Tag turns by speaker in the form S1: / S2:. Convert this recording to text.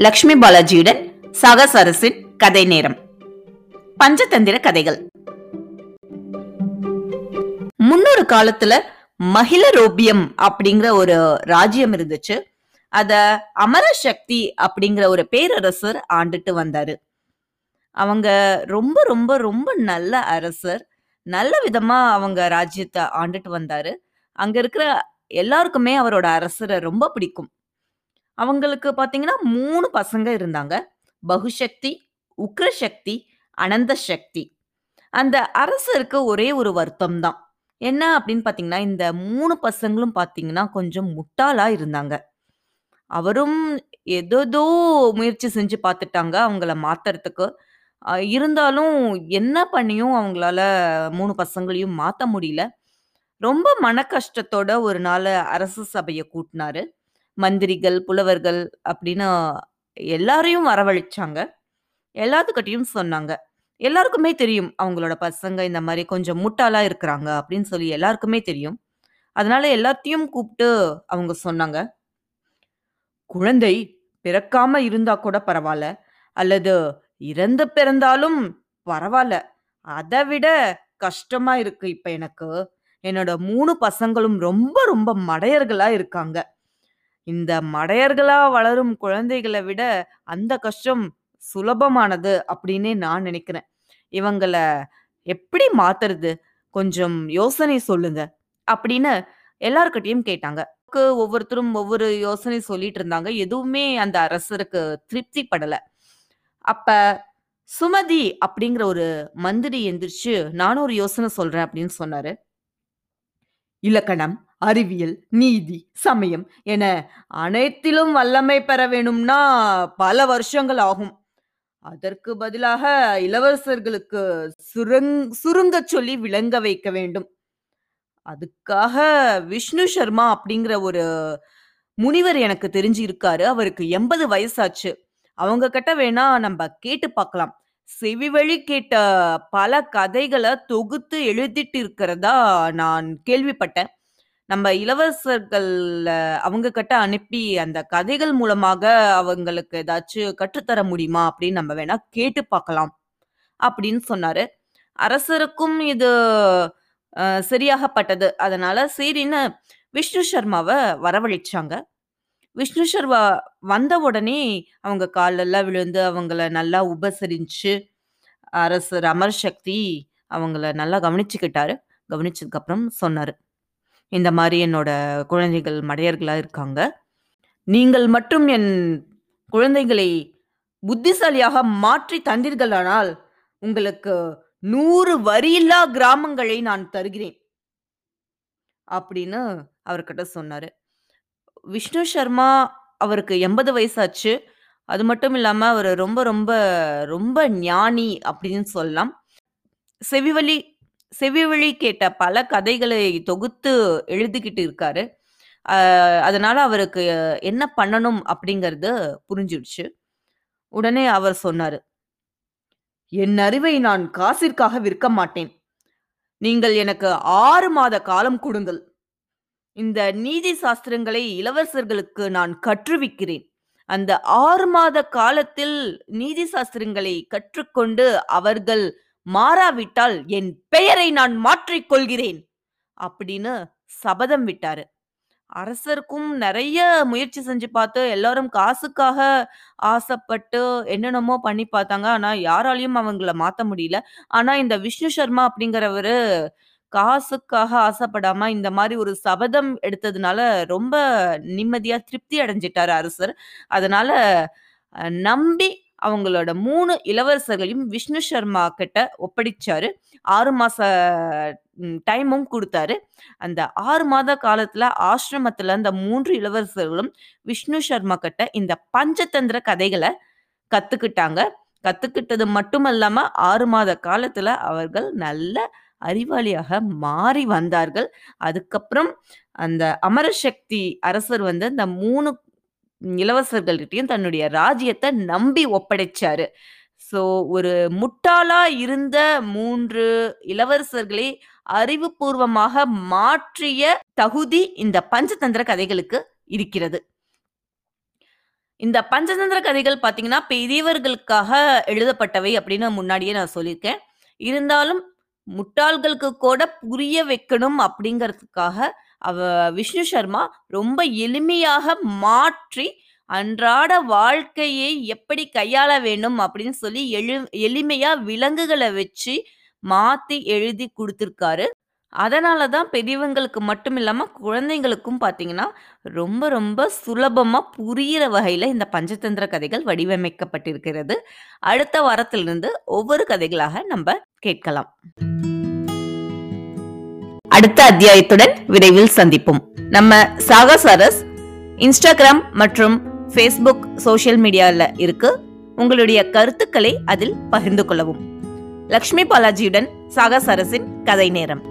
S1: Lakshmi பாலாஜியுடன் Chagas அரசின் கதை நேரம். பஞ்சதந்திர கதைகள். முன்னொரு காலத்துல மகிழரோபியம் அப்படிங்கிற ஒரு ராஜ்யம் இருந்துச்சு. அத அமரசக்தி அப்படிங்கிற ஒரு பேரரசர் ஆண்டுட்டு வந்தாரு. அவங்க ரொம்ப ரொம்ப ரொம்ப நல்ல அரசர். நல்ல விதமா அவங்க ராஜ்யத்தை ஆண்டுட்டு வந்தாரு. அங்க இருக்கிற எல்லாருக்குமே அவரோட அரசரை ரொம்ப பிடிக்கும். அவங்களுக்கு பார்த்தீங்கன்னா மூணு பசங்க இருந்தாங்க. பகுசக்தி உக்ரசக்தி அனந்த சக்தி அந்த அரசருக்கு ஒரே ஒரு வருத்தம் தான் என்ன அப்படின்னு பார்த்தீங்கன்னா இந்த மூணு பசங்களும் பார்த்தீங்கன்னா கொஞ்சம் முட்டாளாக இருந்தாங்க. அவரும் ஏதோதோ முயற்சி செஞ்சு பார்த்துட்டாங்க அவங்கள மாத்துறதுக்கு. இருந்தாலும் என்ன பண்ணியும் அவங்களால மூணு பசங்களையும் மாற்ற முடியல. ரொம்ப மன கஷ்டத்தோட ஒரு நாள் அரசு சபையை கூட்டினாரு. மந்திரிகள் புலவர்கள் அப்படின்னு எல்லாரையும் வரவழைச்சாங்க. எல்லாத்துக்கிட்டையும் சொன்னாங்க. எல்லாருக்குமே தெரியும் அவங்களோட பசங்க இந்த மாதிரி கொஞ்சம் முட்டாளா இருக்கிறாங்க அப்படின்னு சொல்லி எல்லாருக்குமே தெரியும். அதனால எல்லாத்தையும் கூப்பிட்டு அவங்க சொன்னாங்க. குழந்தை பிறக்காம இருந்தா கூட பரவாயில்ல. அல்லது இறந்து பிறந்தாலும் பரவாயில்ல. அதை விட கஷ்டமா இருக்கு இப்ப எனக்கு. என்னோட மூணு பசங்களும் ரொம்ப ரொம்ப மடையர்களா இருக்காங்க. இந்த மடையர்களா வளரும் குழந்தைகளை விட அந்த கஷ்டம் சுலபமானது அப்படின்னே நான் நினைக்கிறேன். இவங்களை எப்படி மாத்துறது? கொஞ்சம் யோசனை சொல்லுங்க. அப்படின்னு எல்லார்கிட்டயும் கேட்டாங்க. ஒவ்வொருத்தரும் ஒவ்வொரு யோசனை சொல்லிட்டு இருந்தாங்க. எதுவுமே அந்த அரசருக்கு திருப்தி படல. அப்ப சுமதி அப்படிங்கிற ஒரு மந்திரி எந்திரிச்சு நானும் ஒரு யோசனை சொல்றேன் அப்படின்னு சொன்னாரு. இலக்கணம் அறிவியல் நீதி சமயம் என அனைத்திலும் வல்லமை பெற வேணும்னா பல வருஷங்கள் ஆகும். அதற்கு பதிலாக இளவரசர்களுக்கு சுருங் சுருங்க சொல்லி விளங்க வைக்க வேண்டும். அதுக்காக விஷ்ணு சர்மா அப்படிங்கிற ஒரு முனிவர் எனக்கு தெரிஞ்சு இருக்காரு அவருக்கு எண்பது வயசாச்சு. அவங்க கிட்ட வேணா நம்ம கேட்டு பார்க்கலாம். செவி வழி கேட்ட பல கதைகளை தொகுத்து எழுதிட்டு இருக்கிறதா நான் கேள்விப்பட்டேன். நம்ம இளவரசர்கள் அவங்க கிட்ட அனுப்பி அந்த கதைகள் மூலமாக அவங்களுக்கு ஏதாச்சும் கற்றுத்தர முடியுமா அப்படின்னு நம்ம வேணா கேட்டு பார்க்கலாம் அப்படின்னு சொன்னாரு. அரசருக்கும் இது சரியாகப்பட்டது. அதனால சரின்னு விஷ்ணு சர்மாவை வரவழைச்சாங்க. விஷ்ணு சர்மா வந்த உடனே அவங்க காலெல்லாம் விழுந்து அவங்கள நல்லா உபசரிச்சு அரசர் அமர் சக்தி அவங்கள நல்லா கவனிச்சுக்கிட்டாரு. கவனிச்சதுக்கப்புறம் சொன்னார் இந்த மாதிரி என்னோட குழந்தைகள் மடையர்களாக இருக்காங்க. நீங்கள் மட்டும் என் குழந்தைகளை புத்திசாலியாக மாற்றி தந்தீர்களானால் உங்களுக்கு நூறு வரியில்லா கிராமங்களை நான் தருகிறேன். அப்படின்னு அவர்கிட்ட சொன்னார். விஷ்ணு சர்மா அவருக்கு எண்பது வயசாச்சு. அது மட்டும் இல்லாம அவர் ரொம்ப ரொம்ப ரொம்ப ஞானி அப்படின்னு சொல்லலாம். செவிவழி செவிவழி கேட்ட பல கதைகளை தொகுத்து எழுதிக்கிட்டு இருக்காரு. ஆஹ் அதனால அவருக்கு என்ன பண்ணணும் அப்படிங்கிறது புரிஞ்சிடுச்சு. உடனே அவர் சொன்னாரு என் அறிவை நான் காசிற்காக விற்க மாட்டேன். நீங்கள் எனக்கு ஆறு மாத காலம் கொடுங்கள். இந்த நீதி சாஸ்திரங்களை இளவரசர்களுக்கு நான் கற்றுவிக்கிறேன். அந்த ஆறு மாத காலத்தில் நீதி சாஸ்திரங்களை கற்றுக்கொண்டு அவர்கள் மாறாவிட்டால் என் பெயரை நான் மாற்றிக்கொள்கிறேன் அப்படின்னு சபதம் விட்டாரு. அரசருக்கும் நிறைய முயற்சி செஞ்சு பார்த்து எல்லாரும் காசுக்காக ஆசைப்பட்டு என்னென்னமோ பண்ணி பார்த்தாங்க. ஆனா யாராலையும் அவங்கள மாத்த முடியல. ஆனா இந்த விஷ்ணு சர்மா அப்படிங்கிறவரு காசுக்காக ஆசைப்படாம இந்த மாதிரி ஒரு சபதம் எடுத்ததுனால ரொம்ப நிம்மதியா திருப்தி அடைஞ்சிட்டாரு அரசர். அதனால நம்பி அவங்களோட மூணு இளவரசர்களையும் விஷ்ணு சர்மா கிட்ட ஒப்படைச்சாரு. ஆறு மாச டைமும் கொடுத்தாரு. அந்த ஆறு மாத காலத்துல ஆசிரமத்துல அந்த மூன்று இளவரசர்களும் விஷ்ணு சர்மா கிட்ட இந்த பஞ்சதந்திர கதைகளை கத்துக்கிட்டாங்க. கத்துக்கிட்டது மட்டுமல்லாம ஆறு மாத காலத்துல அவர்கள் நல்ல அறிவாளியாக மாறி வந்தார்கள். அதுக்கப்புறம் அந்த அமரசக்தி அரசர் வந்து அந்த மூணு இளவரசர்கள்கிட்டையும் தன்னுடைய ராஜ்யத்தை நம்பி ஒப்படைச்சாரு. ஸோ ஒரு முட்டாளா இருந்த மூன்று இளவரசர்களை அறிவுபூர்வமாக மாற்றிய தகுதி இந்த பஞ்சதந்திர கதைகளுக்கு இருக்கிறது. இந்த பஞ்சதந்திர கதைகள் பார்த்தீங்கன்னா, பெரியவர்களுக்காக எழுதப்பட்டவை அப்படின்னு முன்னாடியே நான் சொல்லியிருக்கேன். இருந்தாலும் முட்டாள்களுக்கு கூட புரிய வைக்கணும் அப்படிங்கிறதுக்காக, அவ விஷ்ணு சர்மா ரொம்ப எளிமையாக மாற்றி, அன்றாட வாழ்க்கையை எப்படி கையாள வேண்டும் அப்படின்னு சொல்லி எழு எளிமையா விலங்குகளை வச்சு மாத்தி எழுதி கொடுத்துருக்காரு. அதனால தான் பெரியவங்களுக்கு மட்டும் இல்லாமல் குழந்தைங்களுக்கும் பார்த்தீங்கன்னா, ரொம்ப ரொம்ப சுலபமாக புரிகிற வகையில் இந்த பஞ்சதந்திர கதைகள் வடிவமைக்கப்பட்டிருக்கிறது. அடுத்த வாரத்திலிருந்து ஒவ்வொரு கதைகளாக நம்ம கேட்கலாம். அடுத்த அத்தியாயத்துடன் விரைவில் சந்திப்போம். நம்ம சாகசரஸ் இன்ஸ்டாகிராம் மற்றும் ஃபேஸ்புக் சோஷியல் மீடியாவில் இருக்கு. உங்களுடைய கருத்துக்களை அதில் பகிர்ந்து கொள்ளவும். லக்ஷ்மி பாலாஜியுடன் சாகசாரஸின் கதை நேரம்.